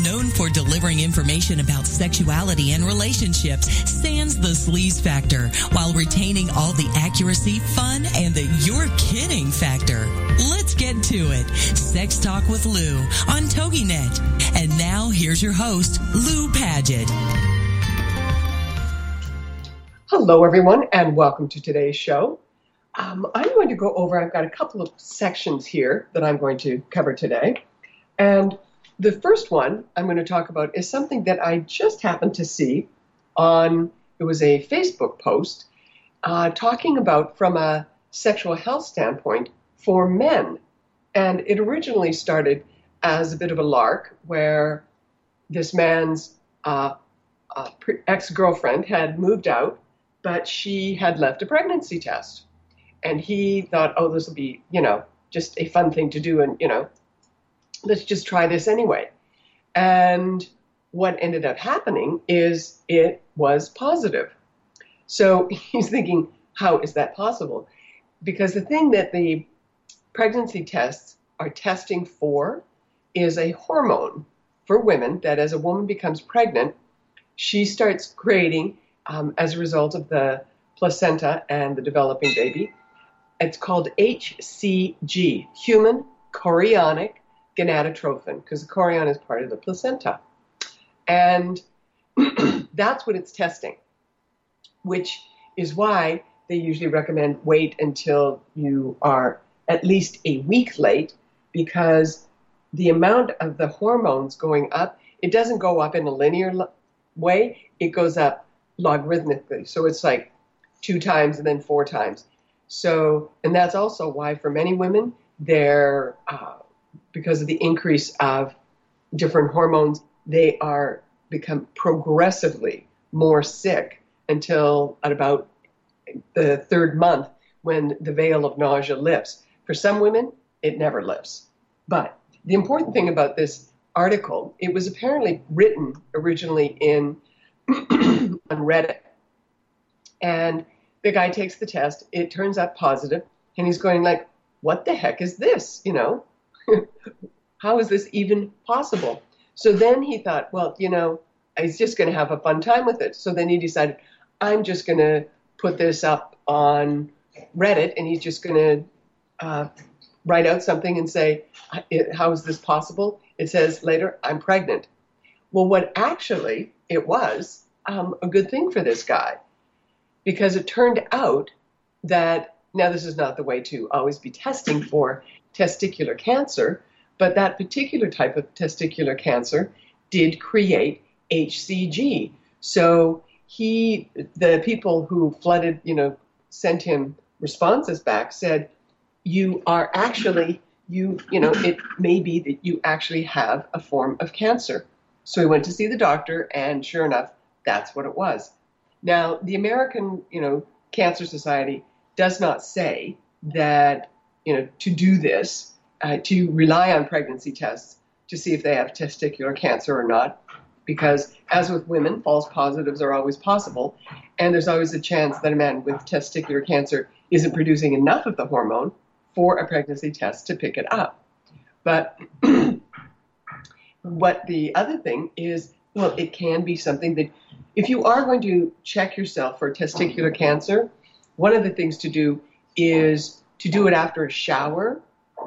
Known for delivering information about sexuality and relationships, sans the sleaze factor, while retaining all the accuracy, fun, and the you're kidding factor. Let's get to it. Sex Talk with Lou on TogiNet. And now here's your host, Lou Paget. Hello, everyone, and welcome to today's show. Um, I'm going to go over, I've got a couple of sections here that I'm going to cover today. And the first one I'm going to talk about is something that I just happened to see on, it was a Facebook post uh, talking about from a sexual health standpoint for men. And it originally started as a bit of a lark where this man's uh, uh, ex girlfriend had moved out, but she had left a pregnancy test. And he thought, oh, this will be, you know, just a fun thing to do. And, you know, let's just try this anyway. And what ended up happening is it was positive. So he's thinking, how is that possible? Because the thing that the pregnancy tests are testing for is a hormone for women that as a woman becomes pregnant, she starts creating, um, as a result of the placenta and the developing baby, it's called HCG, human chorionic gonadotrophin, because the chorion is part of the placenta. And that's what it's testing, which is why they usually recommend wait until you are at least a week late because the amount of the hormones going up, it doesn't go up in a linear way, it goes up logarithmically. So it's like two times and then four times. So, and that's also why for many women, they're, uh, because of the increase of different hormones, they are become progressively more sick until at about the third month when the veil of nausea lifts. For some women, it never lifts. But the important thing about this article, it was apparently written originally in on Reddit. And the guy takes the test, it turns out positive, and he's going like, "What the heck is this? You know, how is this even possible?" So then he thought, well, you know, he's just going to have a fun time with it. So then he decided, I'm just going to put this up on Reddit, and he's just going to uh, write out something and say, How is this possible? It says later, I'm pregnant. Well, what actually it was um, a good thing for this guy because it turned out that now this is not the way to always be testing for testicular cancer, but that particular type of testicular cancer did create HCG. So he, the people who flooded, you know, sent him responses back said, you are actually you you know it may be that you actually have a form of cancer so he went to see the doctor and sure enough that's what it was now the american you know cancer society does not say that you know to do this uh, to rely on pregnancy tests to see if they have testicular cancer or not because as with women false positives are always possible and there's always a chance that a man with testicular cancer isn't producing enough of the hormone for a pregnancy test to pick it up. But what the other thing is, well, it can be something that if you are going to check yourself for testicular cancer, one of the things to do is to do it after a shower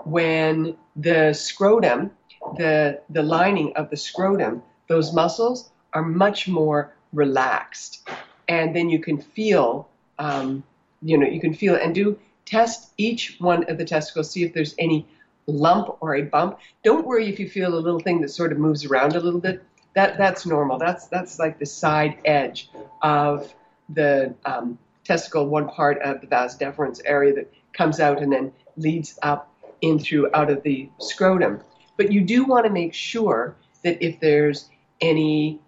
when the scrotum, the, the lining of the scrotum, those muscles are much more relaxed. And then you can feel, um, you know, you can feel and do test each one of the testicles, see if there's any lump or a bump. Don't worry if you feel a little thing that sort of moves around a little bit. That that's normal. That's that's like the side edge of the um, testicle, one part of the vas deferens area that comes out and then leads up in through out of the scrotum. But you do want to make sure that if there's any,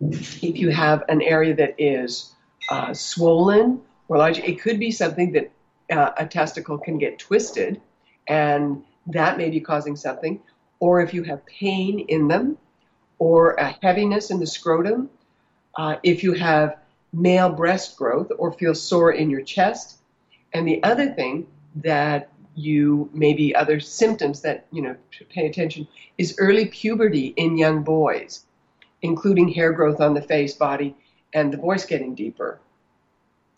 if you have an area that is uh, swollen or large, it could be something that uh, a testicle can get twisted, and that may be causing something. Or if you have pain in them, or a heaviness in the scrotum, uh, if you have male breast growth or feel sore in your chest. And the other thing that you maybe other symptoms that you know pay attention is early puberty in young boys, including hair growth on the face, body, and the voice getting deeper.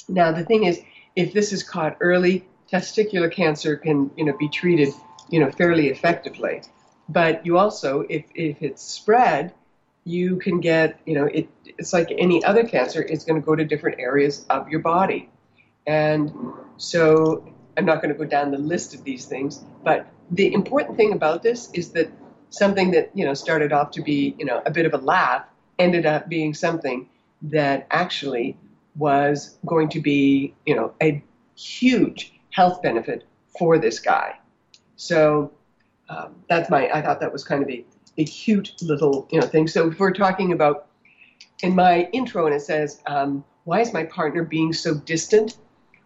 Now the thing is, if this is caught early, testicular cancer can you know be treated you know fairly effectively. But you also, if if it's spread, you can get you know it, it's like any other cancer. It's going to go to different areas of your body, and so I'm not going to go down the list of these things, but the important thing about this is that something that you know started off to be you know a bit of a laugh ended up being something that actually was going to be you know a huge health benefit for this guy. So um, that's my I thought that was kind of a, a cute little you know thing. So if we're talking about in my intro and it says um, why is my partner being so distant?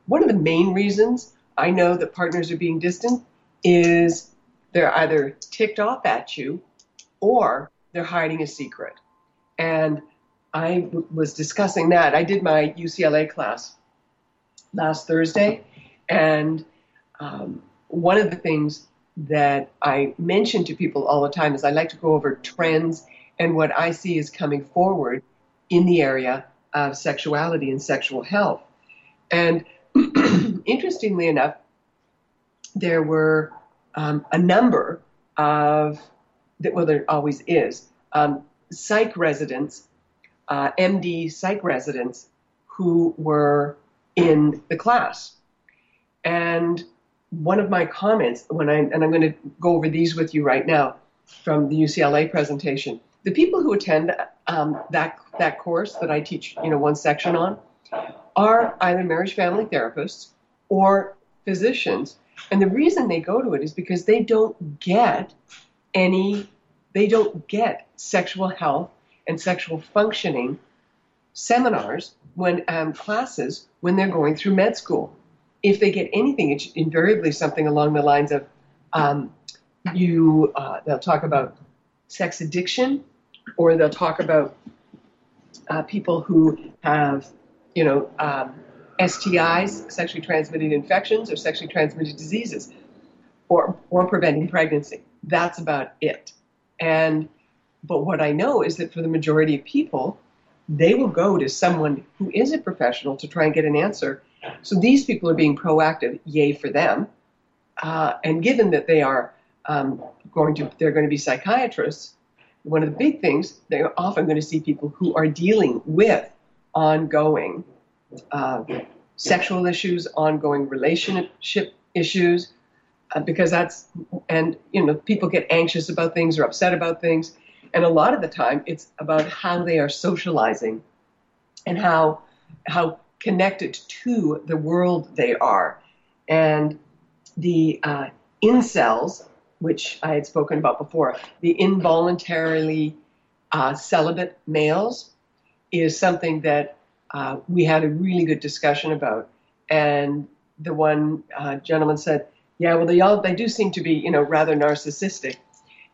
One of the main reasons I know that partners are being distant is they're either ticked off at you or they're hiding a secret. And I w- was discussing that. I did my UCLA class last Thursday, and um, one of the things that I mention to people all the time is I like to go over trends and what I see is coming forward in the area of sexuality and sexual health. And interestingly enough, there were um, a number of, well, there always is, um, psych residents, uh, MD psych residents who were in the class. And one of my comments, when I, and I'm going to go over these with you right now from the UCLA presentation, the people who attend um, that that course that I teach, you know, one section on, are either marriage family therapists or physicians. And the reason they go to it is because they don't get any, they don't get sexual health and sexual functioning seminars when um, classes when they're going through med school. If they get anything, it's invariably something along the lines of um, you. Uh, they'll talk about sex addiction, or they'll talk about uh, people who have you know, um, STIs, sexually transmitted infections, or sexually transmitted diseases, or, or preventing pregnancy. That's about it. And but what I know is that for the majority of people, they will go to someone who is a professional to try and get an answer. So these people are being proactive, yay for them. Uh, and given that they are um, going to, they're going to be psychiatrists. One of the big things they're often going to see people who are dealing with ongoing uh, sexual issues, ongoing relationship issues, uh, because that's, and, you know, people get anxious about things or upset about things. And a lot of the time, it's about how they are socializing and how, how connected to the world they are. And the uh, incels, which I had spoken about before, the involuntarily uh, celibate males, is something that uh, we had a really good discussion about. And the one uh, gentleman said, "Yeah, well, they all they do seem to be, you know, rather narcissistic."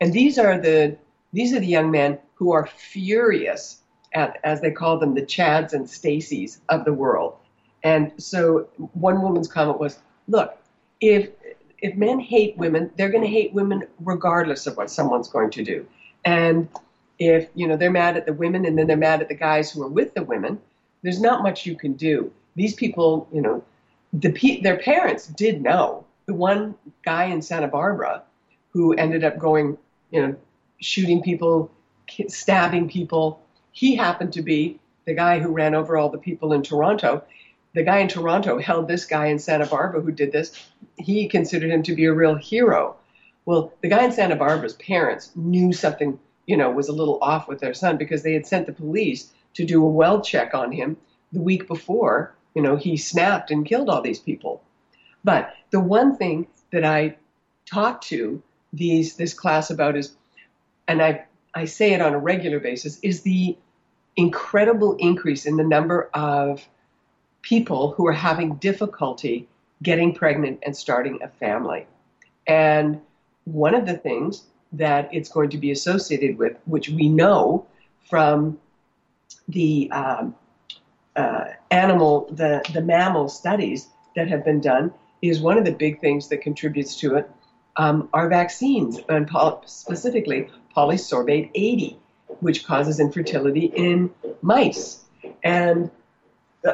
And these are the these are the young men who are furious at, as they call them, the Chads and Stacys of the world. And so one woman's comment was, "Look, if if men hate women, they're going to hate women regardless of what someone's going to do. And if you know they're mad at the women and then they're mad at the guys who are with the women, there's not much you can do. These people, you know, the their parents did know. The one guy in Santa Barbara who ended up going, you know, shooting people, stabbing people, he happened to be the guy who ran over all the people in Toronto. The guy in Toronto held this guy in Santa Barbara who did this. He considered him to be a real hero. Well, the guy in Santa Barbara's parents knew something, you know, was a little off with their son because they had sent the police to do a well check on him the week before, you know, he snapped and killed all these people. But the one thing that I talk to these this class about is and I I say it on a regular basis is the incredible increase in the number of people who are having difficulty getting pregnant and starting a family. And one of the things that it's going to be associated with, which we know from the um, uh, animal, the, the mammal studies that have been done, is one of the big things that contributes to it um, are vaccines, and specifically polysorbate 80, which causes infertility in mice. And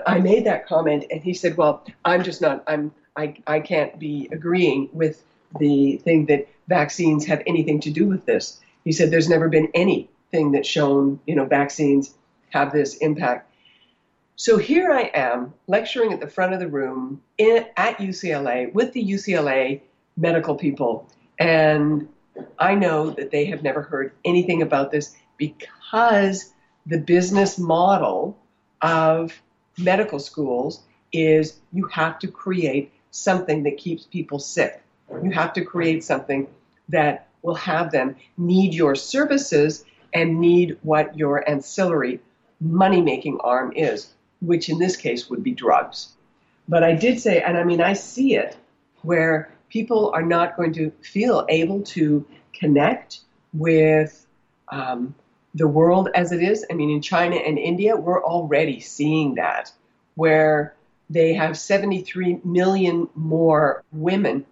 I made that comment, and he said, "Well, I'm just not. I'm. I. I can't be agreeing with the thing that vaccines have anything to do with this." He said, "There's never been anything that's shown, you know, vaccines have this impact." So here I am lecturing at the front of the room in, at UCLA with the UCLA medical people, and I know that they have never heard anything about this because the business model of medical schools is you have to create something that keeps people sick. You have to create something that will have them need your services and need what your ancillary money making arm is, which in this case would be drugs. But I did say, and I mean, I see it where people are not going to feel able to connect with um, the world as it is. I mean, in China and India, we're already seeing that, where they have 73 million more women,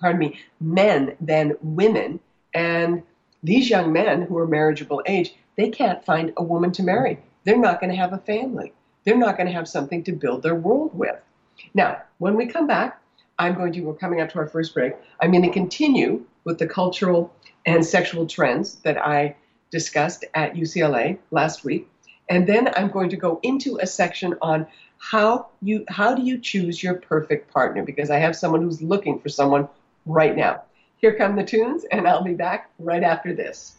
pardon me, men than women. And these young men who are marriageable age, they can't find a woman to marry. They're not going to have a family. They're not going to have something to build their world with. Now, when we come back, I'm going to, we're coming up to our first break. I'm going to continue with the cultural and sexual trends that I discussed at UCLA last week. And then I'm going to go into a section on how you how do you choose your perfect partner because I have someone who's looking for someone right now. Here come the tunes and I'll be back right after this.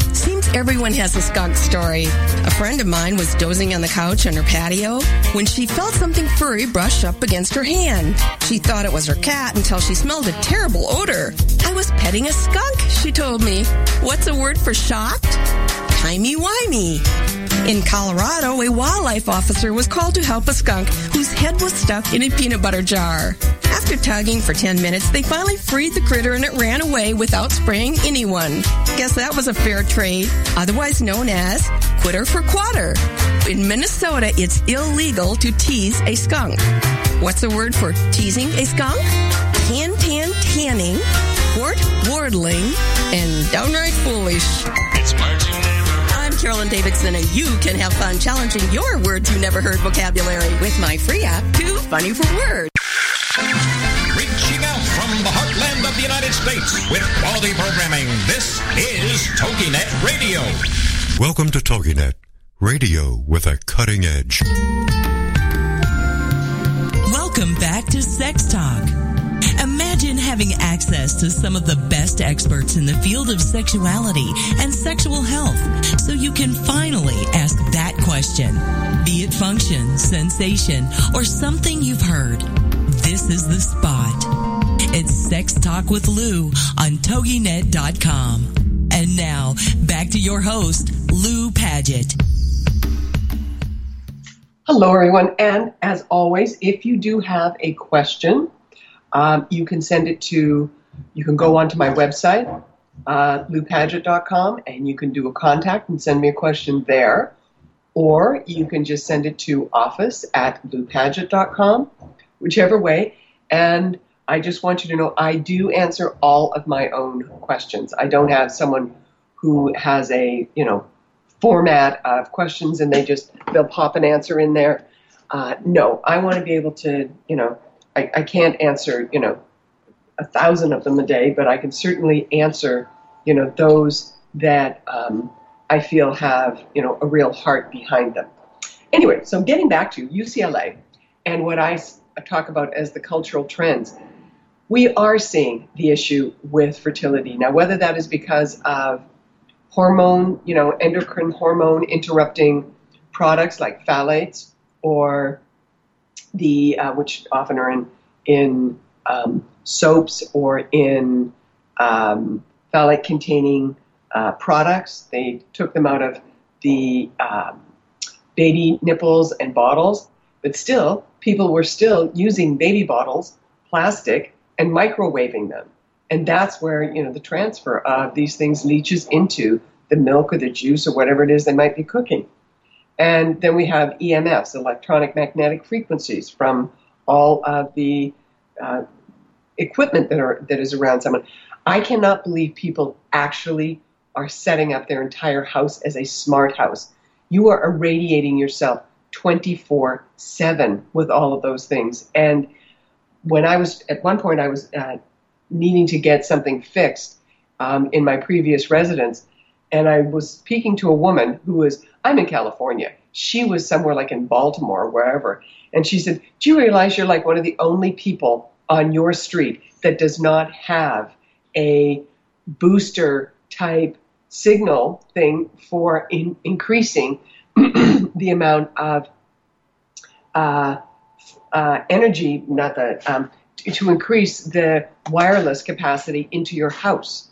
Everyone has a skunk story. A friend of mine was dozing on the couch on her patio when she felt something furry brush up against her hand. She thought it was her cat until she smelled a terrible odor. I was petting a skunk, she told me. What's a word for shocked? Timey-wimey. In Colorado, a wildlife officer was called to help a skunk whose head was stuck in a peanut butter jar. After tugging for 10 minutes, they finally freed the critter and it ran away without spraying anyone. Guess that was a fair trade, otherwise known as quitter for quatter. In Minnesota, it's illegal to tease a skunk. What's the word for teasing a skunk? Tan, tan, tanning, wart, wardling, and downright foolish. It's I'm Carolyn Davidson, and you can have fun challenging your words you never heard vocabulary with my free app, Too Funny for Words. The United States with quality programming, this is TogiNet Radio. Welcome to TogiNet, radio with a cutting edge. Welcome back to Sex Talk. Imagine having access to some of the best experts in the field of sexuality and sexual health so you can finally ask that question. Be it function, sensation, or something you've heard. This is the spot. It's Sex Talk with Lou on TogiNet.com. And now, back to your host, Lou Paget. Hello, everyone. And as always, if you do have a question, um, you can send it to you can go onto my website, uh, loupaget.com, and you can do a contact and send me a question there. Or you can just send it to office at loupaget.com, whichever way. And I just want you to know I do answer all of my own questions. I don't have someone who has a, you know, format of questions and they just, they'll pop an answer in there. Uh, no, I want to be able to, you know, I, I can't answer, you know, a thousand of them a day, but I can certainly answer, you know, those that um, I feel have, you know, a real heart behind them. Anyway, so getting back to UCLA and what I talk about as the cultural trends we are seeing the issue with fertility. Now, whether that is because of hormone, you know, endocrine hormone interrupting products like phthalates or the, uh, which often are in, in um, soaps or in um, phthalate containing uh, products. They took them out of the um, baby nipples and bottles, but still, people were still using baby bottles, plastic, and microwaving them. And that's where, you know, the transfer of these things leaches into the milk or the juice or whatever it is they might be cooking. And then we have EMFs, electronic magnetic frequencies, from all of the uh, equipment that are that is around someone. I cannot believe people actually are setting up their entire house as a smart house. You are irradiating yourself 24 7 with all of those things. And when I was at one point, I was uh, needing to get something fixed um, in my previous residence, and I was speaking to a woman who was I'm in California. She was somewhere like in Baltimore, wherever, and she said, "Do you realize you're like one of the only people on your street that does not have a booster type signal thing for in, increasing the amount of uh, uh, energy, not the, um, to increase the wireless capacity into your house.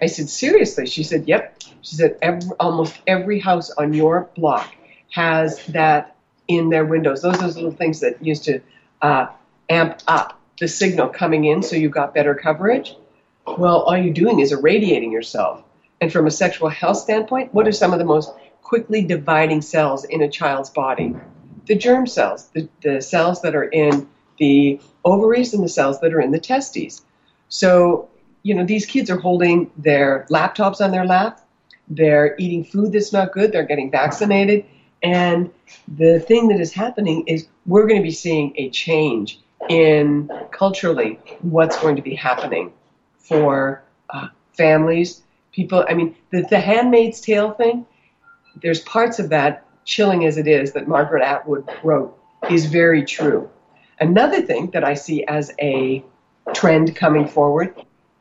I said, seriously? She said, yep. She said, every, almost every house on your block has that in their windows. Those are those little things that used to uh, amp up the signal coming in so you got better coverage. Well, all you're doing is irradiating yourself. And from a sexual health standpoint, what are some of the most quickly dividing cells in a child's body? The germ cells, the, the cells that are in the ovaries and the cells that are in the testes. So, you know, these kids are holding their laptops on their lap. They're eating food that's not good. They're getting vaccinated. And the thing that is happening is we're going to be seeing a change in culturally what's going to be happening for uh, families, people. I mean, the, the Handmaid's Tale thing, there's parts of that chilling as it is, that Margaret Atwood wrote is very true. Another thing that I see as a trend coming forward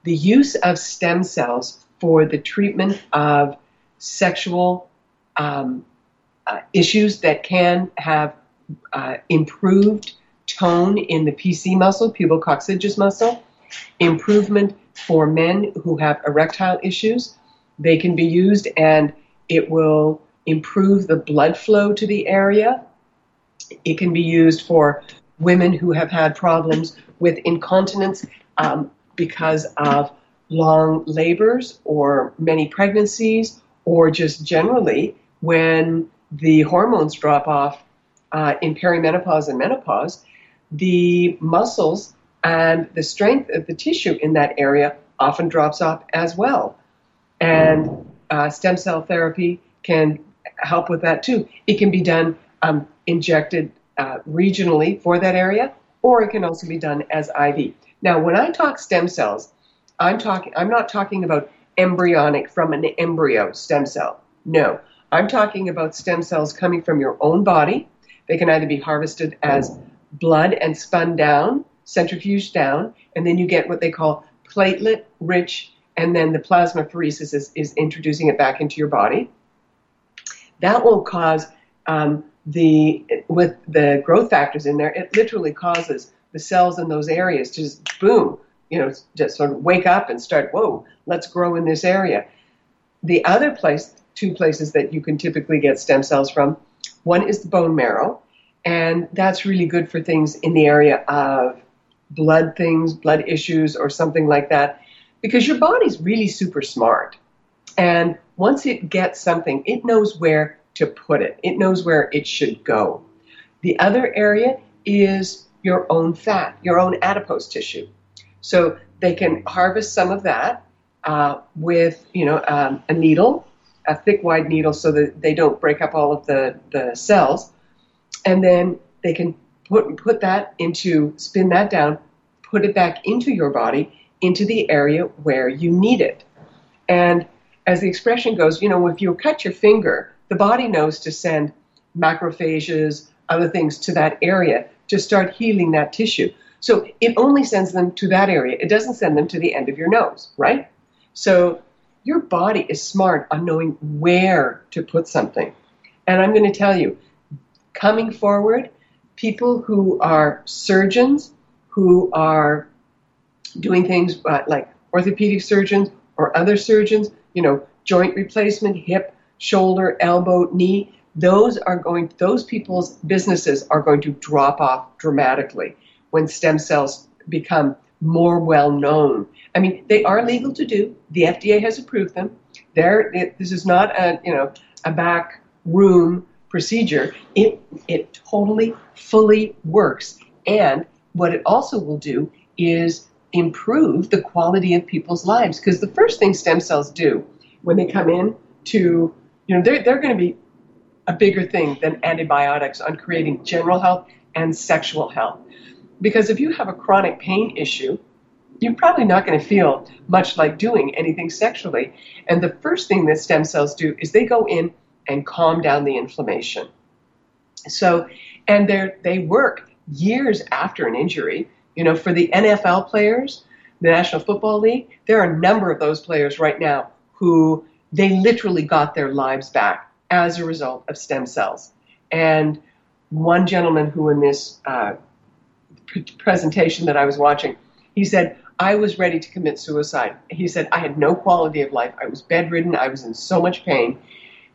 the use of stem cells for the treatment of sexual um, uh, issues that can have uh, improved tone in the PC muscle, pubococcygeus muscle, improvement for men who have erectile issues. They can be used and it will improve the blood flow to the area. It can be used for women who have had problems with incontinence um, because of long labors or many pregnancies, or just generally when the hormones drop off uh, in perimenopause and menopause, the muscles and the strength of the tissue in that area often drops off as well. And uh, stem cell therapy can help with that too. It can be done um, injected uh, regionally for that area, or it can also be done as IV. Now, when I talk stem cells, I'm talking. I'm not talking about embryonic from an embryo stem cell. No, I'm talking about stem cells coming from your own body. They can either be harvested as blood and spun down, centrifuged down, and then you get what they call platelet rich, and then the plasmapheresis is, is introducing it back into your body that will cause um, the with the growth factors in there. It literally causes the cells in those areas to just boom, you know, just sort of wake up and start. Whoa, let's grow in this area. The other place, two places that you can typically get stem cells from, one is the bone marrow, and that's really good for things in the area of blood things, blood issues, or something like that, because your body's really super smart. And once it gets something, it knows where to put it, it knows where it should go. The other area is your own fat, your own adipose tissue. So they can harvest some of that uh, with, you know, um, a needle, a thick, wide needle, so that they don't break up all of the, the cells, and then they can put put that into spin that down, put it back into your body, into the area where you need it. And as the expression goes, you know, if you cut your finger, the body knows to send macrophages, other things to that area to start healing that tissue. So it only sends them to that area. It doesn't send them to the end of your nose, right? So your body is smart on knowing where to put something. And I'm going to tell you, coming forward, people who are surgeons, who are doing things uh, like orthopedic surgeons or other surgeons, you know, joint replacement, hip, shoulder, elbow, knee, those are going those people's businesses are going to drop off dramatically when stem cells become more well known. I mean, they are legal to do. The FDA has approved them. There, this is not a you know a back room procedure. It it totally fully works. And what it also will do is improve the quality of people's lives because the first thing stem cells do when they come in to you know they're, they're going to be a bigger thing than antibiotics on creating general health and sexual health. Because if you have a chronic pain issue, you're probably not going to feel much like doing anything sexually. And the first thing that stem cells do is they go in and calm down the inflammation. So, and they they work years after an injury. You know, for the NFL players, the National Football League, there are a number of those players right now who they literally got their lives back as a result of stem cells. And one gentleman who, in this uh, presentation that I was watching, he said, I was ready to commit suicide. He said, I had no quality of life. I was bedridden. I was in so much pain.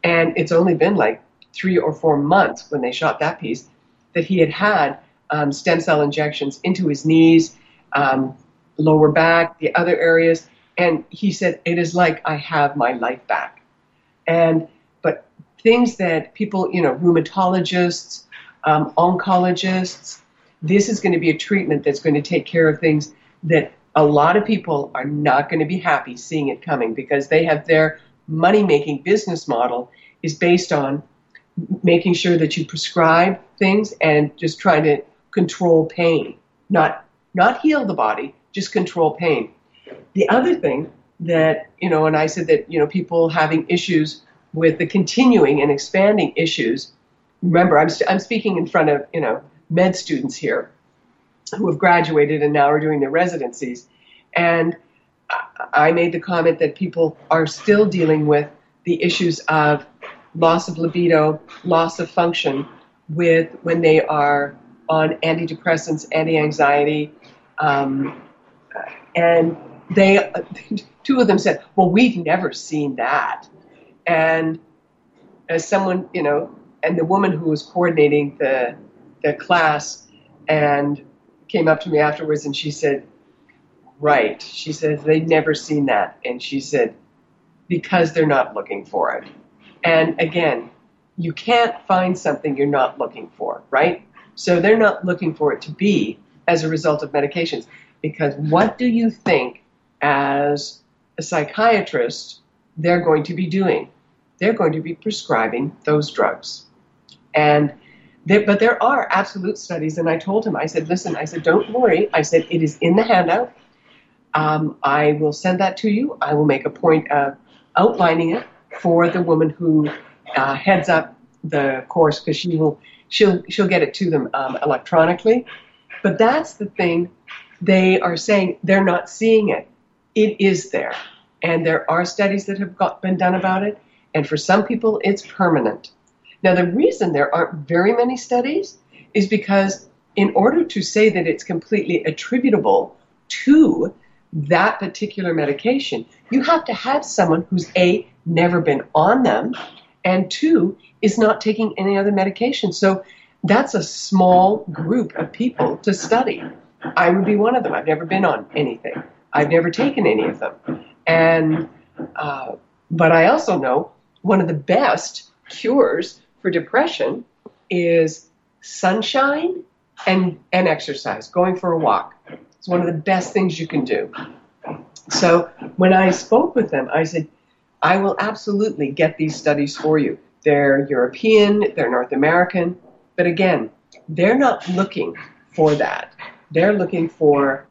And it's only been like three or four months when they shot that piece that he had had um, stem cell injections into his knees, um, lower back, the other areas. And he said, It is like I have my life back. And but things that people, you know, rheumatologists, um, oncologists, this is going to be a treatment that's going to take care of things that a lot of people are not going to be happy seeing it coming because they have their money making business model is based on making sure that you prescribe things and just trying to control pain, not not heal the body, just control pain. The other thing that, you know, and I said that, you know, people having issues with the continuing and expanding issues. Remember, I'm, st- I'm speaking in front of you know med students here who have graduated and now are doing their residencies, and I made the comment that people are still dealing with the issues of loss of libido, loss of function, with when they are on antidepressants, anti-anxiety, um, and they two of them said, "Well, we've never seen that." And as someone, you know, and the woman who was coordinating the the class and came up to me afterwards and she said, Right. She said "They've never seen that. And she said, Because they're not looking for it. And again, you can't find something you're not looking for, right? So they're not looking for it to be as a result of medications. Because what do you think as a psychiatrist they're going to be doing? they're going to be prescribing those drugs. And but there are absolute studies, and I told him, I said, listen, I said, don't worry. I said, it is in the handout. Um, I will send that to you. I will make a point of outlining it for the woman who uh, heads up the course because she will she'll she'll get it to them um, electronically. But that's the thing they are saying they're not seeing it. It is there, and there are studies that have got, been done about it. And for some people, it's permanent. Now, the reason there aren't very many studies is because, in order to say that it's completely attributable to that particular medication, you have to have someone who's A, never been on them, and two, is not taking any other medication. So that's a small group of people to study. I would be one of them. I've never been on anything. I've never taken any of them. And, uh, but I also know one of the best cures for depression is sunshine and, and exercise, going for a walk. It's one of the best things you can do. So when I spoke with them, I said, I will absolutely get these studies for you. They're European, they're North American, but again, they're not looking for that. They're looking for,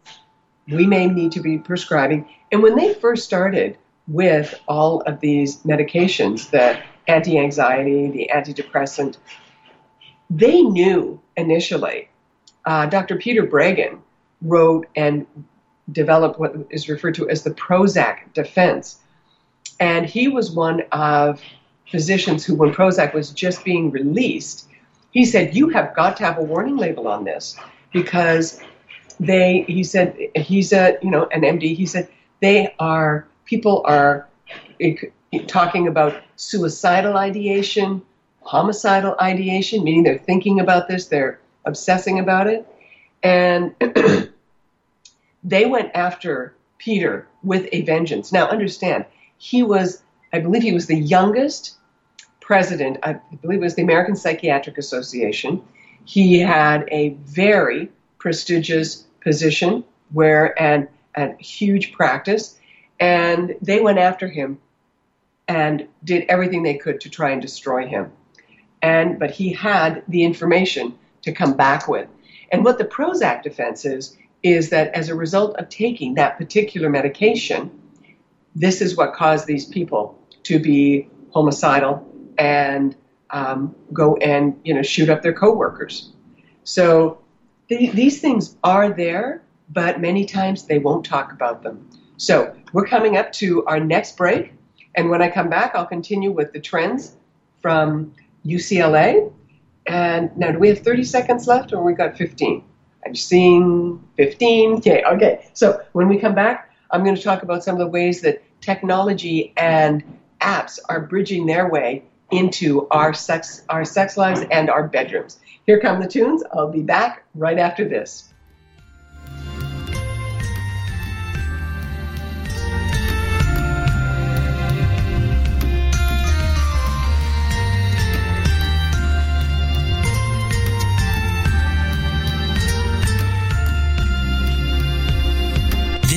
we may need to be prescribing. And when they first started with all of these medications, the anti anxiety, the antidepressant, they knew initially. Uh, Dr. Peter Breggin wrote and developed what is referred to as the Prozac defense. And he was one of physicians who, when Prozac was just being released, he said, You have got to have a warning label on this because they, he said, he's a, you know, an MD, he said, they are, people are talking about suicidal ideation, homicidal ideation, meaning they're thinking about this, they're obsessing about it. And they went after Peter with a vengeance. Now, understand, he was, I believe he was the youngest president, I believe it was the American Psychiatric Association. He had a very prestigious position where and a huge practice, and they went after him and did everything they could to try and destroy him. And but he had the information to come back with. And what the Prozac defense is is that as a result of taking that particular medication, this is what caused these people to be homicidal and um, go and you know shoot up their coworkers. So th- these things are there, but many times they won't talk about them. So we're coming up to our next break, and when I come back, I'll continue with the trends from UCLA. And now, do we have 30 seconds left, or we got 15? I've seen 15. Okay, okay. So when we come back, I'm going to talk about some of the ways that technology and apps are bridging their way into our sex, our sex lives and our bedrooms. Here come the tunes. I'll be back right after this.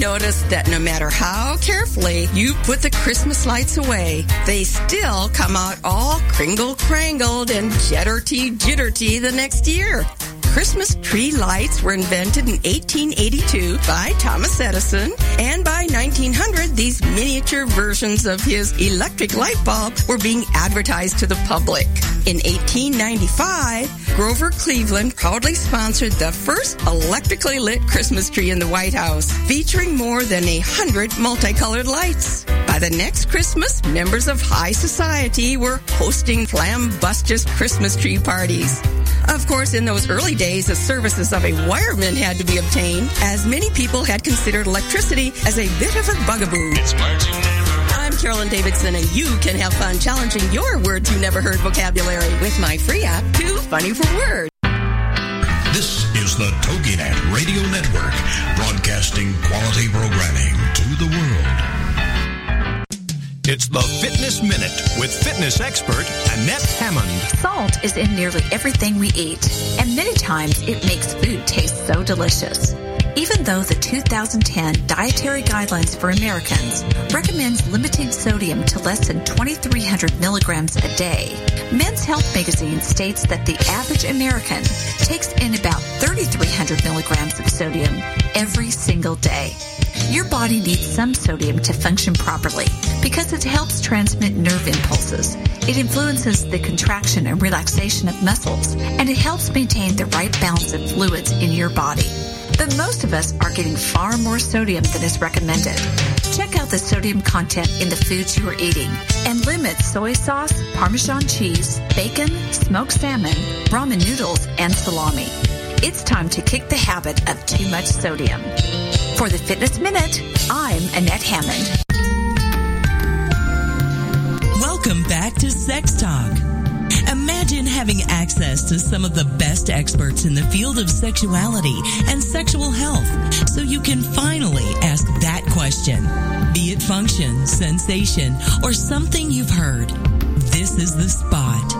notice that no matter how carefully you put the Christmas lights away, they still come out all kringle crangled and jitterty jitterty the next year. Christmas tree lights were invented in 1882 by Thomas Edison, and by 1900, these miniature versions of his electric light bulb were being advertised to the public. In 1895, Grover Cleveland proudly sponsored the first electrically lit Christmas tree in the White House, featuring more than a hundred multicolored lights. By the next Christmas, members of high society were hosting flambustious Christmas tree parties. Of course, in those early days, the services of a wireman had to be obtained, as many people had considered electricity as a bit of a bugaboo. I'm Carolyn Davidson, and you can have fun challenging your words you never heard vocabulary with my free app, Too Funny for Words. This is the TogiNet Radio Network, broadcasting quality programming to the world. It's the Fitness Minute with fitness expert Annette Hammond. Salt is in nearly everything we eat, and many times it makes food taste so delicious. Even though the 2010 Dietary Guidelines for Americans recommends limiting sodium to less than 2,300 milligrams a day, Men's Health magazine states that the average American takes in about 3,300 milligrams of sodium every single day. Your body needs some sodium to function properly because it helps transmit nerve impulses. It influences the contraction and relaxation of muscles, and it helps maintain the right balance of fluids in your body. But most of us are getting far more sodium than is recommended. Check out the sodium content in the foods you are eating and limit soy sauce, Parmesan cheese, bacon, smoked salmon, ramen noodles, and salami. It's time to kick the habit of too much sodium. For the Fitness Minute, I'm Annette Hammond. Welcome back to Sex Talk. Imagine having access to some of the best experts in the field of sexuality and sexual health so you can finally ask that question. Be it function, sensation, or something you've heard. This is the spot.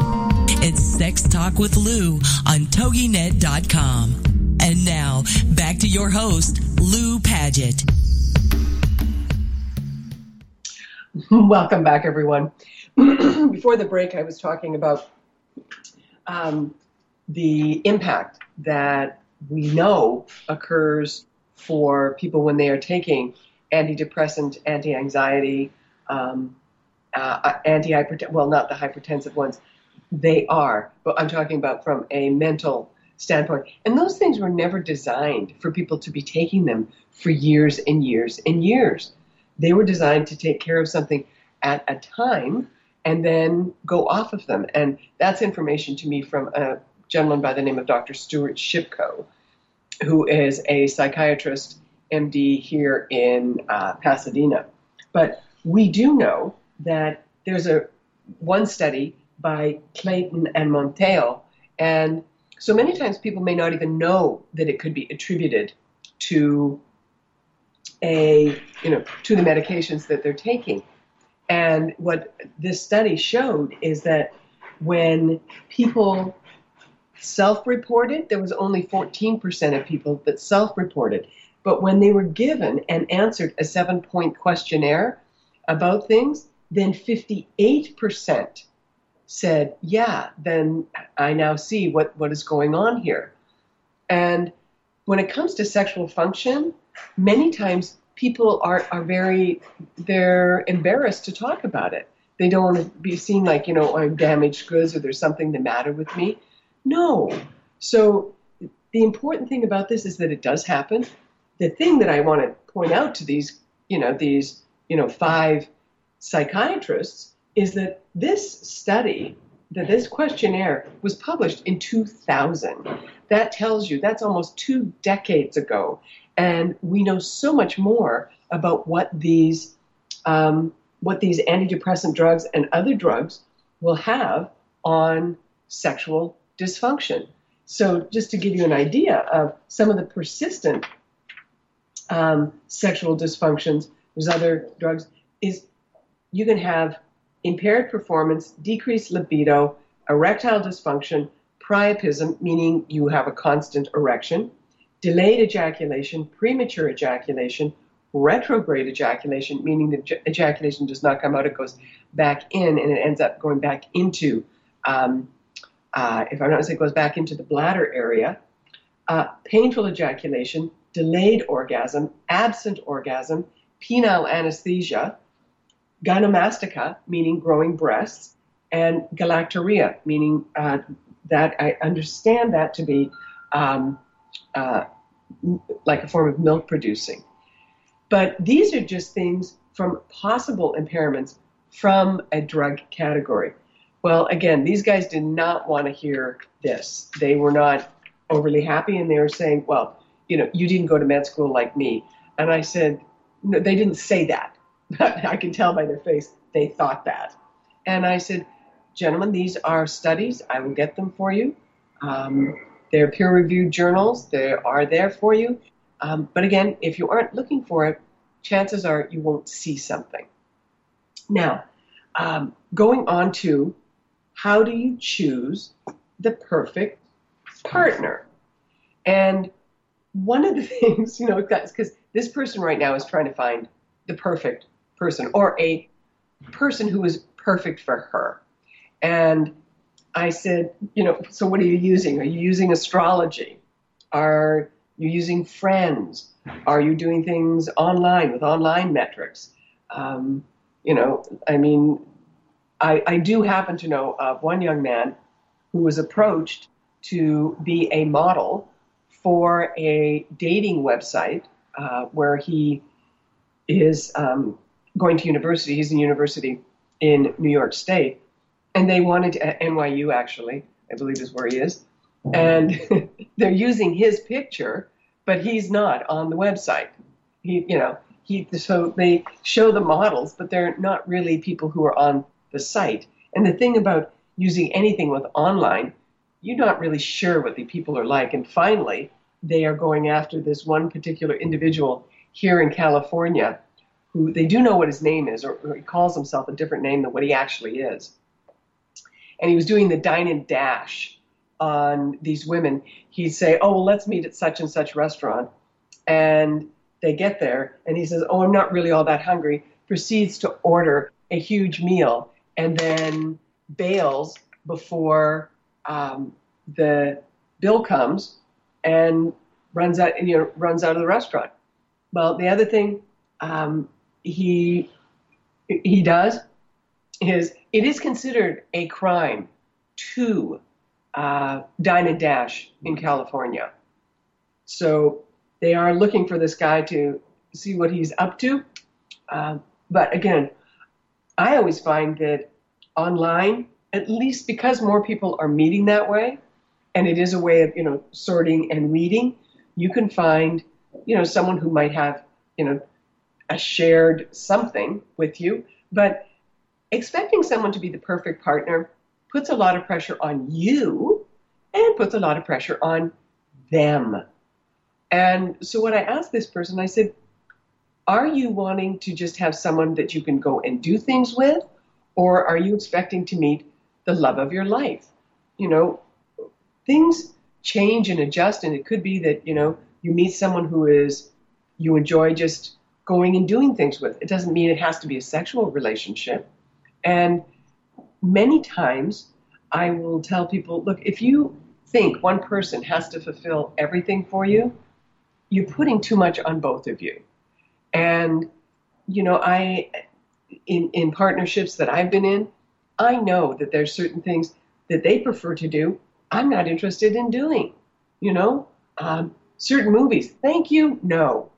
It's Sex Talk with Lou on TogiNet.com. And now, back to your host, Lou Paget. Welcome back, everyone. Before the break, I was talking about um, the impact that we know occurs for people when they are taking antidepressant, anti-anxiety, um, uh, anti-hypertensive, well, not the hypertensive ones. They are, but I'm talking about from a mental standpoint. And those things were never designed for people to be taking them for years and years and years. They were designed to take care of something at a time and then go off of them. And that's information to me from a gentleman by the name of Dr. Stuart Shipko, who is a psychiatrist, MD, here in uh, Pasadena. But we do know that there's a one study by Clayton and Monteil, and so many times people may not even know that it could be attributed to a you know to the medications that they're taking. And what this study showed is that when people self reported, there was only 14% of people that self reported. But when they were given and answered a seven point questionnaire about things, then 58% said, Yeah, then I now see what, what is going on here. And when it comes to sexual function, many times people are, are very they're embarrassed to talk about it. They don't want to be seen like, you know, oh, I'm damaged goods or there's something the matter with me. No. So the important thing about this is that it does happen. The thing that I want to point out to these, you know, these, you know, five psychiatrists is that this study, that this questionnaire was published in 2000. That tells you that's almost two decades ago. And we know so much more about what these um, what these antidepressant drugs and other drugs will have on sexual dysfunction. So, just to give you an idea of some of the persistent um, sexual dysfunctions, there's other drugs, is you can have impaired performance, decreased libido, erectile dysfunction, priapism, meaning you have a constant erection, delayed ejaculation, premature ejaculation, retrograde ejaculation, meaning the ejaculation does not come out, it goes back in and it ends up going back into, um, uh, if I'm not mistaken, it goes back into the bladder area. Uh, painful ejaculation, delayed orgasm, absent orgasm, penile anesthesia, gynecomastia, meaning growing breasts, and galactorrhea, meaning uh, that I understand that to be um, uh, like a form of milk producing. But these are just things from possible impairments from a drug category. Well, again, these guys did not want to hear this. They were not overly happy, and they were saying, "Well, you know, you didn't go to med school like me." And I said, "No, they didn't say that. I can tell by their face they thought that." And I said, "Gentlemen, these are studies. I will get them for you. Um, they're peer reviewed journals, they are there for you. Um, but again, if you aren't looking for it, chances are you won't see something. Now, um, going on to how do you choose the perfect partner? And one of the things, you know, because this person right now is trying to find the perfect person or a person who is perfect for her. And I said, you know, so what are you using? Are you using astrology? Are you using friends? Are you doing things online with online metrics? Um, you know, I mean, I, I do happen to know of one young man who was approached to be a model for a dating website uh, where he is um, going to university. He's in university in New York State, and they wanted to, at NYU actually, I believe is where he is, and they're using his picture, but he's not on the website. He, you know, he so they show the models, but they're not really people who are on the site. And the thing about using anything with online, you're not really sure what the people are like. And finally, they are going after this one particular individual here in California who they do know what his name is, or, or he calls himself a different name than what he actually is. And he was doing the dine and dash on these women. He'd say, Oh, well, let's meet at such and such restaurant. And they get there, and he says, Oh, I'm not really all that hungry, proceeds to order a huge meal, and then bails before um, the bill comes and runs out, you know, runs out of the restaurant. Well, the other thing um, he he does is it is considered a crime to uh, dine and dash in California. So they are looking for this guy to see what he's up to. Uh, but again, I always find that online, at least because more people are meeting that way, and it is a way of you know sorting and weeding, you can find you know someone who might have you know a shared something with you, but expecting someone to be the perfect partner puts a lot of pressure on you and puts a lot of pressure on them. And so when I asked this person, I said, Are you wanting to just have someone that you can go and do things with? Or are you expecting to meet the love of your life? You know, things change and adjust, and it could be that, you know, you meet someone who is, you enjoy just going and doing things with. It doesn't mean it has to be a sexual relationship. And many times I will tell people look, if you think one person has to fulfill everything for you, you're putting too much on both of you. And, you know, I, in, in partnerships that I've been in, I know that there's certain things that they prefer to do, I'm not interested in doing. You know, um, certain movies, thank you, no.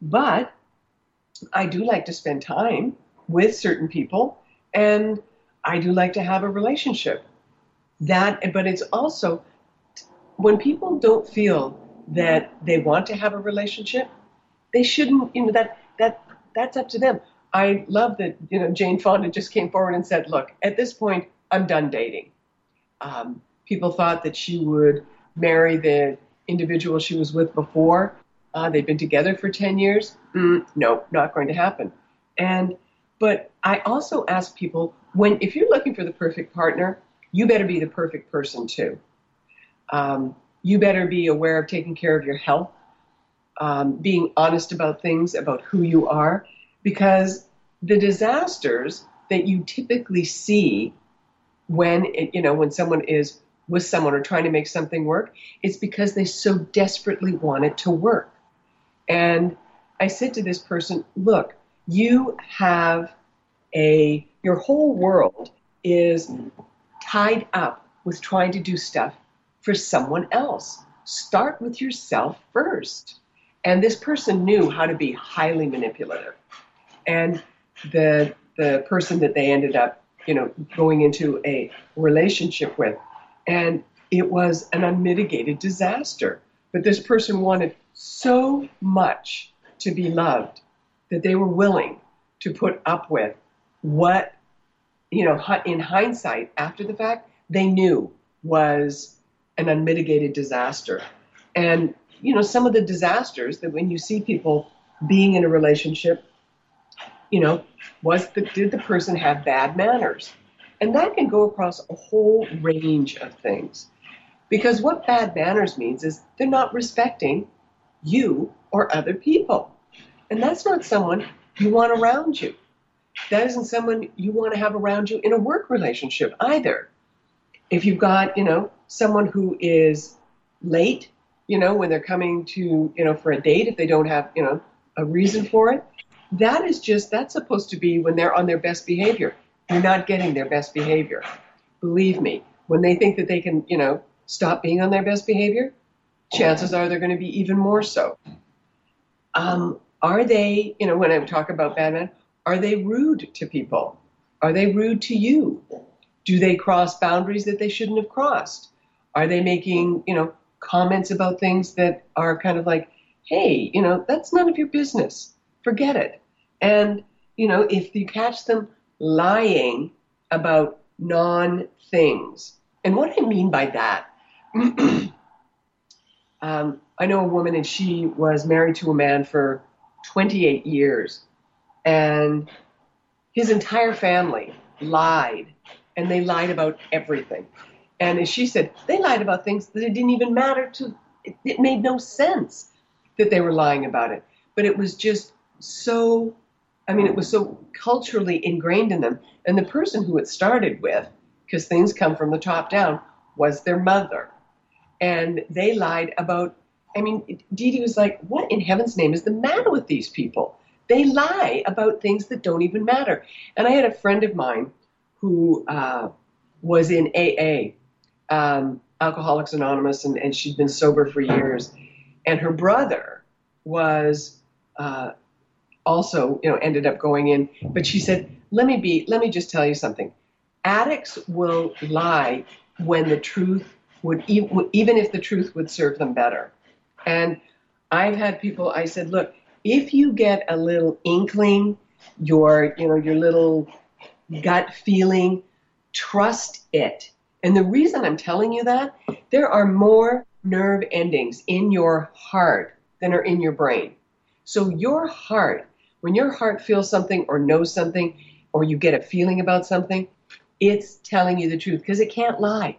But I do like to spend time with certain people, and I do like to have a relationship. That, but it's also when people don't feel that they want to have a relationship, they shouldn't. You know that that that's up to them. I love that you know Jane Fonda just came forward and said, "Look, at this point, I'm done dating." Um, people thought that she would marry the individual she was with before. Uh, they've been together for 10 years. Mm, no, not going to happen. And but I also ask people when if you're looking for the perfect partner, you better be the perfect person too. Um, you better be aware of taking care of your health, um, being honest about things, about who you are, because the disasters that you typically see when it, you know when someone is with someone or trying to make something work, it's because they so desperately want it to work. And I said to this person, look, you have a, your whole world is tied up with trying to do stuff for someone else. Start with yourself first. And this person knew how to be highly manipulative. And the, the person that they ended up, you know, going into a relationship with, and it was an unmitigated disaster. But this person wanted so much to be loved that they were willing to put up with what, you know, in hindsight, after the fact, they knew was an unmitigated disaster. And, you know, some of the disasters that when you see people being in a relationship, you know, was the, did the person have bad manners? And that can go across a whole range of things. Because what bad manners means is they're not respecting you or other people. And that's not someone you want around you. That isn't someone you want to have around you in a work relationship either. If you've got, you know, someone who is late, you know, when they're coming to, you know, for a date, if they don't have, you know, a reason for it, that is just, that's supposed to be when they're on their best behavior. They're not getting their best behavior. Believe me, when they think that they can, you know, stop being on their best behavior, chances are they're going to be even more so. Um, are they, you know, when I talk about bad men, are they rude to people? Are they rude to you? Do they cross boundaries that they shouldn't have crossed? Are they making, you know, comments about things that are kind of like, hey, you know, that's none of your business. Forget it. And, you know, if you catch them lying about non things, and what I mean by that, um, I know a woman and she was married to a man for 28 years, and his entire family lied, and they lied about everything. And as she said, they lied about things that it didn't even matter to, it, it made no sense that they were lying about it. But it was just so, I mean, it was so culturally ingrained in them. And the person who it started with, because things come from the top down, was their mother. And they lied about, I mean, Dee Dee was like, what in heaven's name is the matter with these people? They lie about things that don't even matter. And I had a friend of mine who uh, was in AA, um, Alcoholics Anonymous, and, and she'd been sober for years. And her brother was uh, also, you know, ended up going in. But she said, "Let me be. Let me just tell you something. Addicts will lie when the truth would, even if the truth would serve them better." And I've had people. I said, "Look, if you get a little inkling, your, you know, your little gut feeling, trust it." And the reason I'm telling you that, there are more nerve endings in your heart than are in your brain. So your heart, when your heart feels something or knows something, or you get a feeling about something, it's telling you the truth because it can't lie.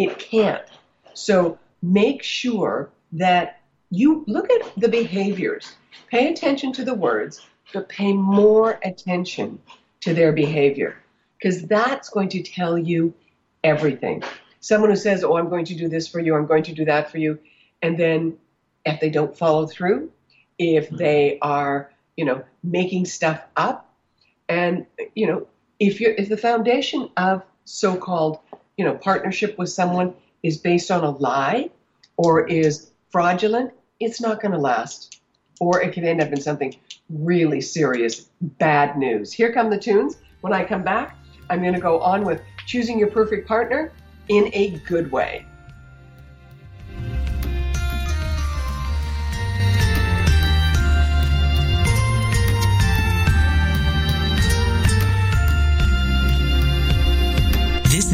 It can't. So make sure that you look at the behaviors, pay attention to the words, but pay more attention to their behavior because that's going to tell you everything. Someone who says, Oh, I'm going to do this for you, I'm going to do that for you, and then if they don't follow through, if mm-hmm. they are, you know, making stuff up, and you know, if you're if the foundation of so-called, you know, partnership with someone is based on a lie or is fraudulent, it's not going to last. Or it can end up in something really serious, bad news. Here come the tunes. When I come back, I'm going to go on with choosing your perfect partner in a good way.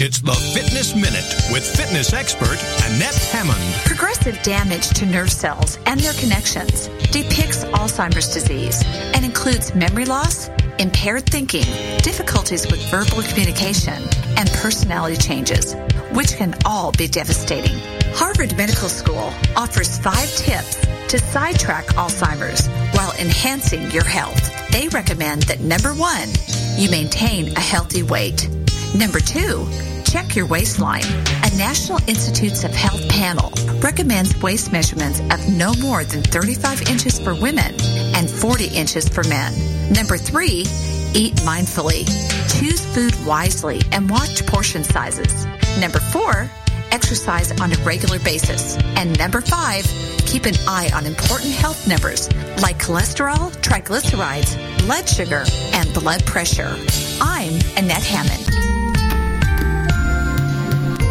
It's the Fitness Minute with fitness expert Annette Hammond. Progressive damage to nerve cells and their connections depicts Alzheimer's disease and includes memory loss, impaired thinking, difficulties with verbal communication, and personality changes, which can all be devastating. Harvard Medical School offers five tips to sidetrack Alzheimer's while enhancing your health. They recommend that number one, you maintain a healthy weight. Number two, check your waistline. A National Institutes of Health panel recommends waist measurements of no more than 35 inches for women and 40 inches for men. Number three, eat mindfully. Choose food wisely and watch portion sizes. Number four, exercise on a regular basis. And number five, keep an eye on important health numbers like cholesterol, triglycerides, blood sugar, and blood pressure. I'm Annette Hammond.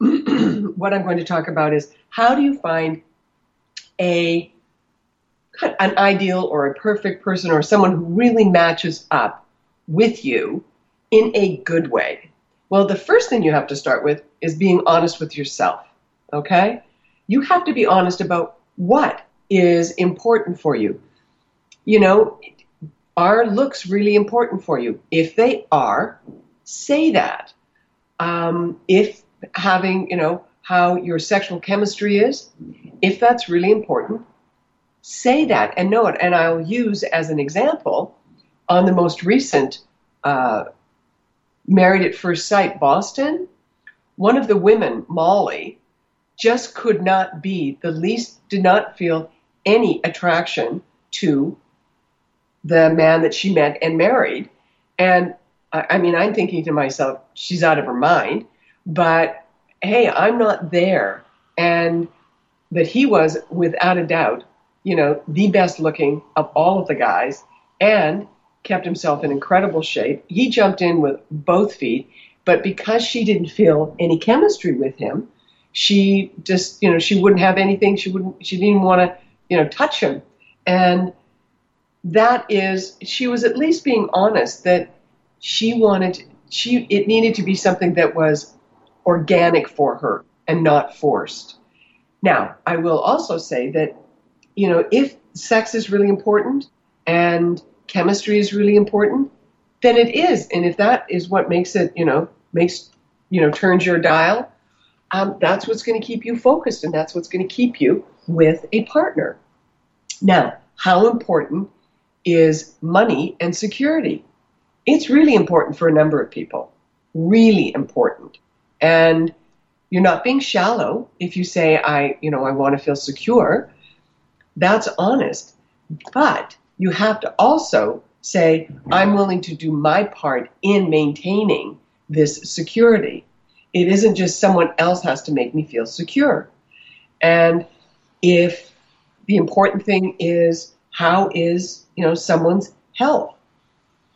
what I'm going to talk about is how do you find a an ideal or a perfect person or someone who really matches up with you in a good way. Well, the first thing you have to start with is being honest with yourself. Okay? You have to be honest about what is important for you. You know, are looks really important for you? If they are, say that. Um, if having, you know, how your sexual chemistry is, if that's really important, say that and know it. And I'll use as an example on the most recent uh, Married at First Sight Boston, one of the women, Molly, just could not be the least, did not feel any attraction to the man that she met and married. And I, I mean, I'm thinking to myself, she's out of her mind. But hey, I'm not there. And that he was, without a doubt, you know, the best looking of all of the guys and kept himself in incredible shape. He jumped in with both feet, but because she didn't feel any chemistry with him, she just, you know, she wouldn't have anything. She wouldn't, she didn't want to, you know, touch him. And that is, she was at least being honest that she wanted, she, it needed to be something that was organic for her and not forced. Now, I will also say that, you know, if sex is really important and chemistry is really important, then it is. And if that is what makes it, you know, makes, you know, turns your dial, um, that's what's going to keep you focused and that's what's going to keep you with a partner. Now, how important is money and security? It's really important for a number of people. Really important. And you're not being shallow if you say, I, you know, I want to feel secure. That's honest. But you have to also say, I'm willing to do my part in maintaining this security. It isn't just someone else has to make me feel secure. And if the important thing is how is, you know, someone's health?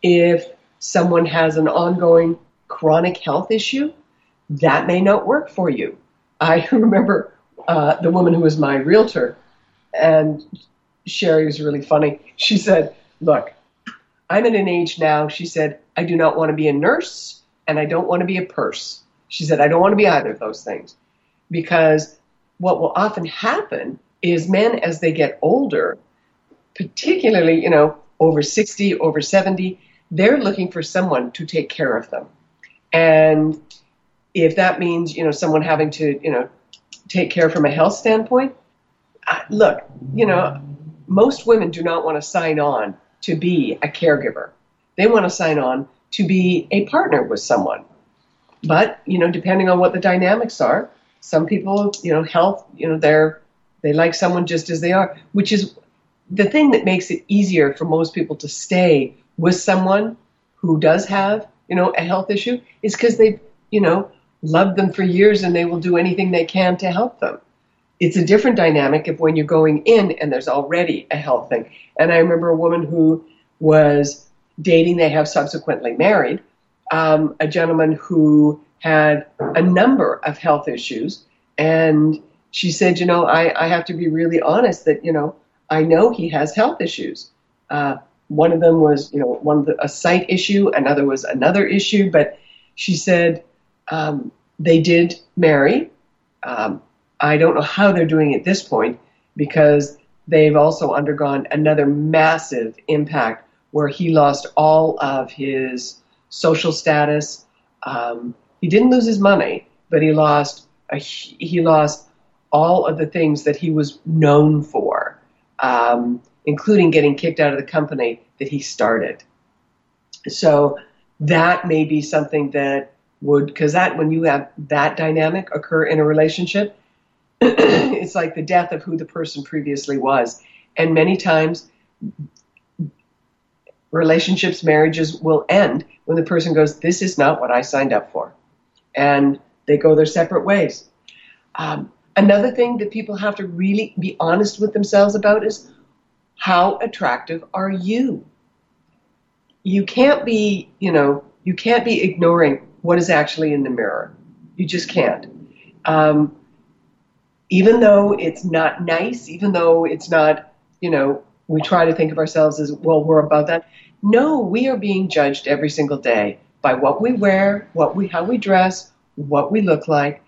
If someone has an ongoing chronic health issue, that may not work for you. I remember uh, the woman who was my realtor, and Sherry was really funny. She said, Look, I'm at an age now, she said, I do not want to be a nurse and I don't want to be a purse. She said, I don't want to be either of those things. Because what will often happen is men, as they get older, particularly, you know, over 60, over 70, they're looking for someone to take care of them. And if that means you know someone having to you know take care from a health standpoint, look, you know, most women do not want to sign on to be a caregiver. They want to sign on to be a partner with someone. But you know, depending on what the dynamics are, some people, you know, health, you know, they're they like someone just as they are, which is the thing that makes it easier for most people to stay with someone who does have, you know, a health issue is because they've, you know, loved them for years and they will do anything they can to help them. It's a different dynamic if when you're going in and there's already a health thing. And I remember a woman who was dating, they have subsequently married, um, a gentleman who had a number of health issues. And she said, you know, I, I have to be really honest that, you know, I know he has health issues. Uh, one of them was, you know, one of the, a sight issue, another was another issue, but she said, um, they did marry. Um, I don't know how they're doing at this point because they've also undergone another massive impact where he lost all of his social status. Um, he didn't lose his money, but he lost a, he lost all of the things that he was known for, um, including getting kicked out of the company that he started. So that may be something that would because that when you have that dynamic occur in a relationship it's like the death of who the person previously was. And many times relationships marriages will end when the person goes this is not what i signed up for. And they go their separate ways. Um, another thing that people have to really be honest with themselves about is how attractive are you? You can't be you know you can't be ignoring what is actually in the mirror. You just can't. Um, even though it's not nice, even though it's not, you know, we try to think of ourselves as, well, we're above that. No, we are being judged every single day by what we wear, what we how we dress, what we look like.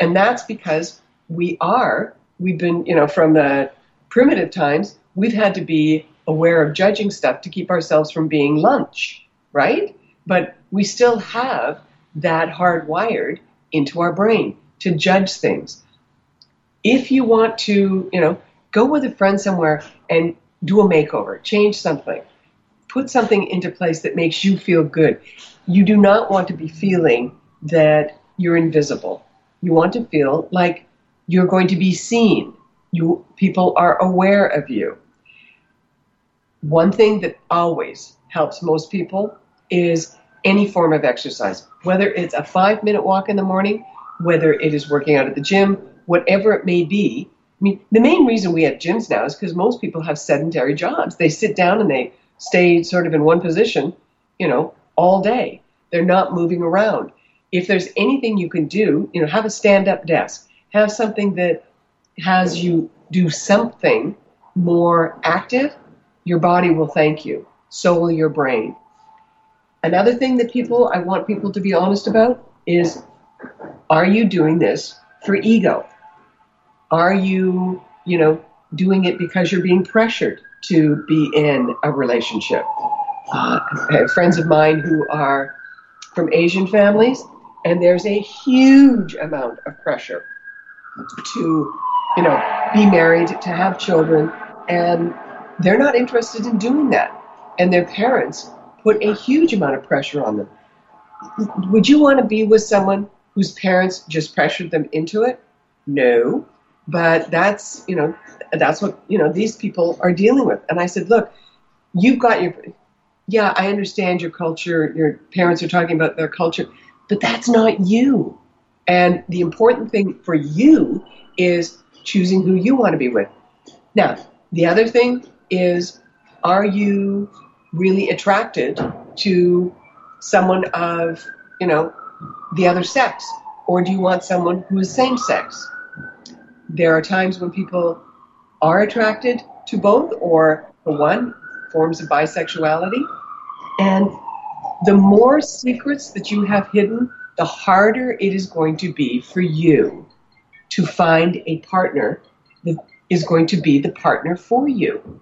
And that's because we are we've been, you know, from the primitive times, we've had to be aware of judging stuff to keep ourselves from being lunch, right? But we still have that hardwired into our brain to judge things. If you want to, you know, go with a friend somewhere and do a makeover, change something, put something into place that makes you feel good. You do not want to be feeling that you're invisible. You want to feel like you're going to be seen. You people are aware of you. One thing that always helps most people is any form of exercise, whether it's a five minute walk in the morning, whether it is working out at the gym, whatever it may be. I mean, the main reason we have gyms now is because most people have sedentary jobs. They sit down and they stay sort of in one position, you know, all day. They're not moving around. If there's anything you can do, you know, have a stand up desk, have something that has you do something more active, your body will thank you. So will your brain. Another thing that people, I want people to be honest about is are you doing this for ego? Are you, you know, doing it because you're being pressured to be in a relationship? Uh, I have friends of mine who are from Asian families, and there's a huge amount of pressure to, you know, be married, to have children, and they're not interested in doing that. And their parents put a huge amount of pressure on them. Would you want to be with someone whose parents just pressured them into it? No. But that's, you know, that's what, you know, these people are dealing with. And I said, look, you've got your, yeah, I understand your culture, your parents are talking about their culture, but that's not you. And the important thing for you is choosing who you want to be with. Now, the other thing is, are you really attracted to someone of, you know, the other sex? Or do you want someone who is same sex? There are times when people are attracted to both, or for one, forms of bisexuality. And the more secrets that you have hidden, the harder it is going to be for you to find a partner that is going to be the partner for you.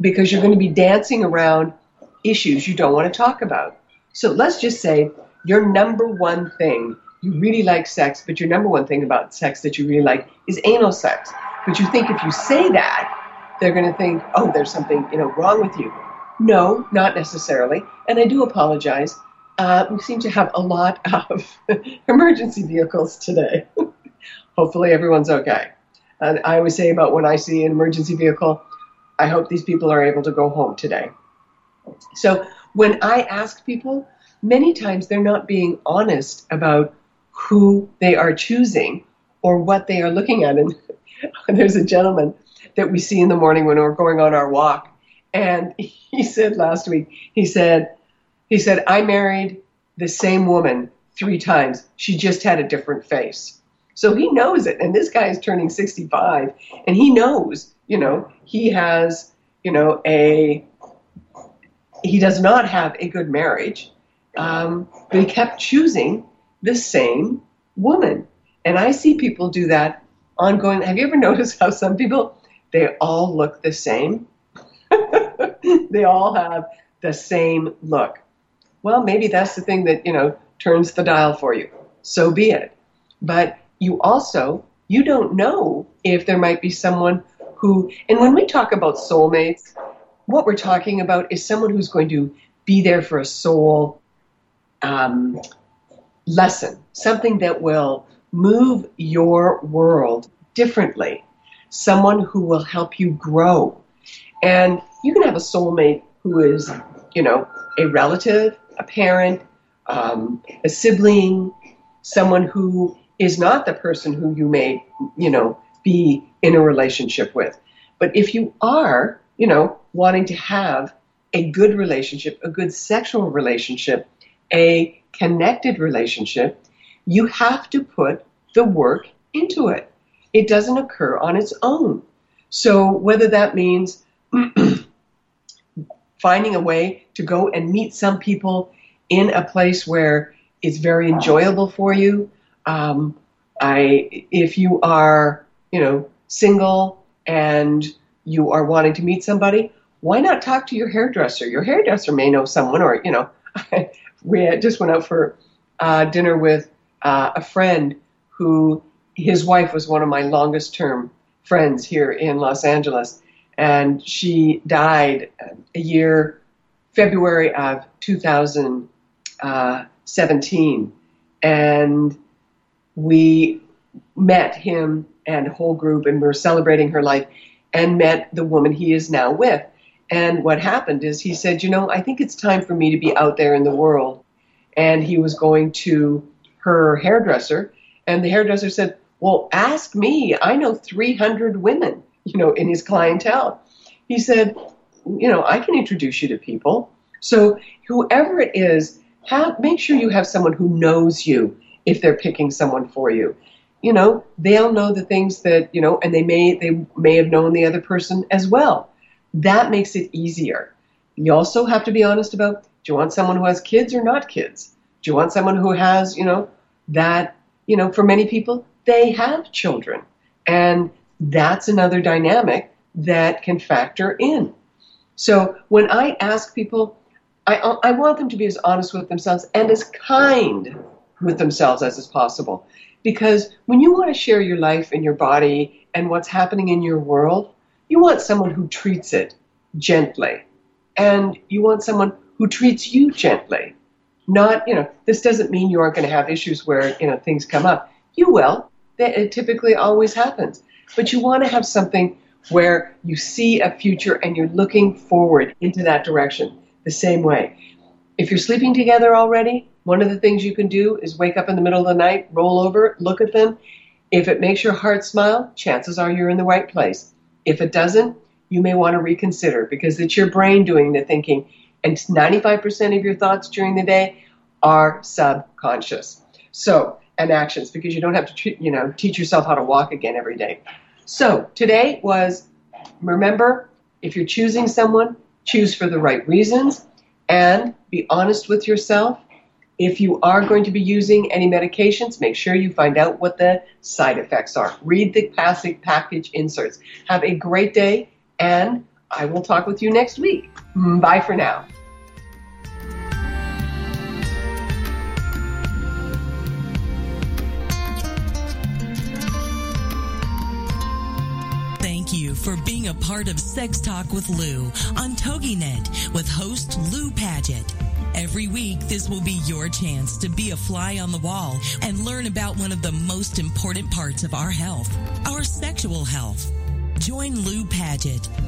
Because you're going to be dancing around issues you don't want to talk about. So let's just say your number one thing, you really like sex, but your number one thing about sex that you really like is anal sex. But you think if you say that, they're going to think, oh, there's something you know wrong with you. No, not necessarily. And I do apologize. Uh, we seem to have a lot of emergency vehicles today. Hopefully, everyone's okay. And I always say about when I see an emergency vehicle, I hope these people are able to go home today. So, when I ask people, many times they're not being honest about who they are choosing or what they are looking at. And there's a gentleman that we see in the morning when we're going on our walk. And he said last week, he said, he said, I married the same woman three times. She just had a different face. So he knows it. And this guy is turning 65 and he knows, you know, he has, you know, a, he does not have a good marriage. Um, but he kept choosing the same woman. And I see people do that ongoing. Have you ever noticed how some people, they all look the same? they all have the same look. Well, maybe that's the thing that, you know, turns the dial for you. So be it. But you also, you don't know if there might be someone who, and when we talk about soulmates, what we're talking about is someone who's going to be there for a soul um, lesson, something that will move your world differently, someone who will help you grow. And you can have a soulmate who is, you know, a relative, a parent, um, a sibling, someone who is not the person who you may, you know, be in a relationship with. But if you are, you know, wanting to have a good relationship, a good sexual relationship, a connected relationship, you have to put the work into it. It doesn't occur on its own. So whether that means finding a way to go and meet some people in a place where it's very enjoyable for you. Um, I, if you are, you know, single and you are wanting to meet somebody, why not talk to your hairdresser? Your hairdresser may know someone, or you know, we just went out for uh, dinner with uh, a friend who his wife was one of my longest term friends here in Los Angeles, and she died a year, February of 2017, and we met him and a whole group, and we were celebrating her life, and met the woman he is now with. And what happened is he said, You know, I think it's time for me to be out there in the world. And he was going to her hairdresser, and the hairdresser said, Well, ask me. I know 300 women, you know, in his clientele. He said, You know, I can introduce you to people. So whoever it is, have, make sure you have someone who knows you if they're picking someone for you. You know, they'll know the things that, you know, and they may they may have known the other person as well. That makes it easier. You also have to be honest about do you want someone who has kids or not kids? Do you want someone who has, you know, that, you know, for many people, they have children. And that's another dynamic that can factor in. So when I ask people, I, I want them to be as honest with themselves and as kind with themselves as is possible. Because when you want to share your life and your body and what's happening in your world, you want someone who treats it gently. And you want someone who treats you gently. Not, you know, this doesn't mean you aren't going to have issues where, you know, things come up. You will. It typically always happens. But you want to have something where you see a future and you're looking forward into that direction the same way. If you're sleeping together already, one of the things you can do is wake up in the middle of the night, roll over, look at them. If it makes your heart smile, chances are you're in the right place. If it doesn't, you may want to reconsider because it's your brain doing the thinking, and 95% of your thoughts during the day are subconscious. So, and actions because you don't have to, you know, teach yourself how to walk again every day. So, today was remember if you're choosing someone, choose for the right reasons and be honest with yourself. If you are going to be using any medications, make sure you find out what the side effects are. Read the package inserts. Have a great day, and I will talk with you next week. Mm, bye for now. Thank you for being a part of Sex Talk with Lou on TogiNet with host Lou Paget. Every week, this will be your chance to be a fly on the wall and learn about one of the most important parts of our health, our sexual health. Join Lou Paget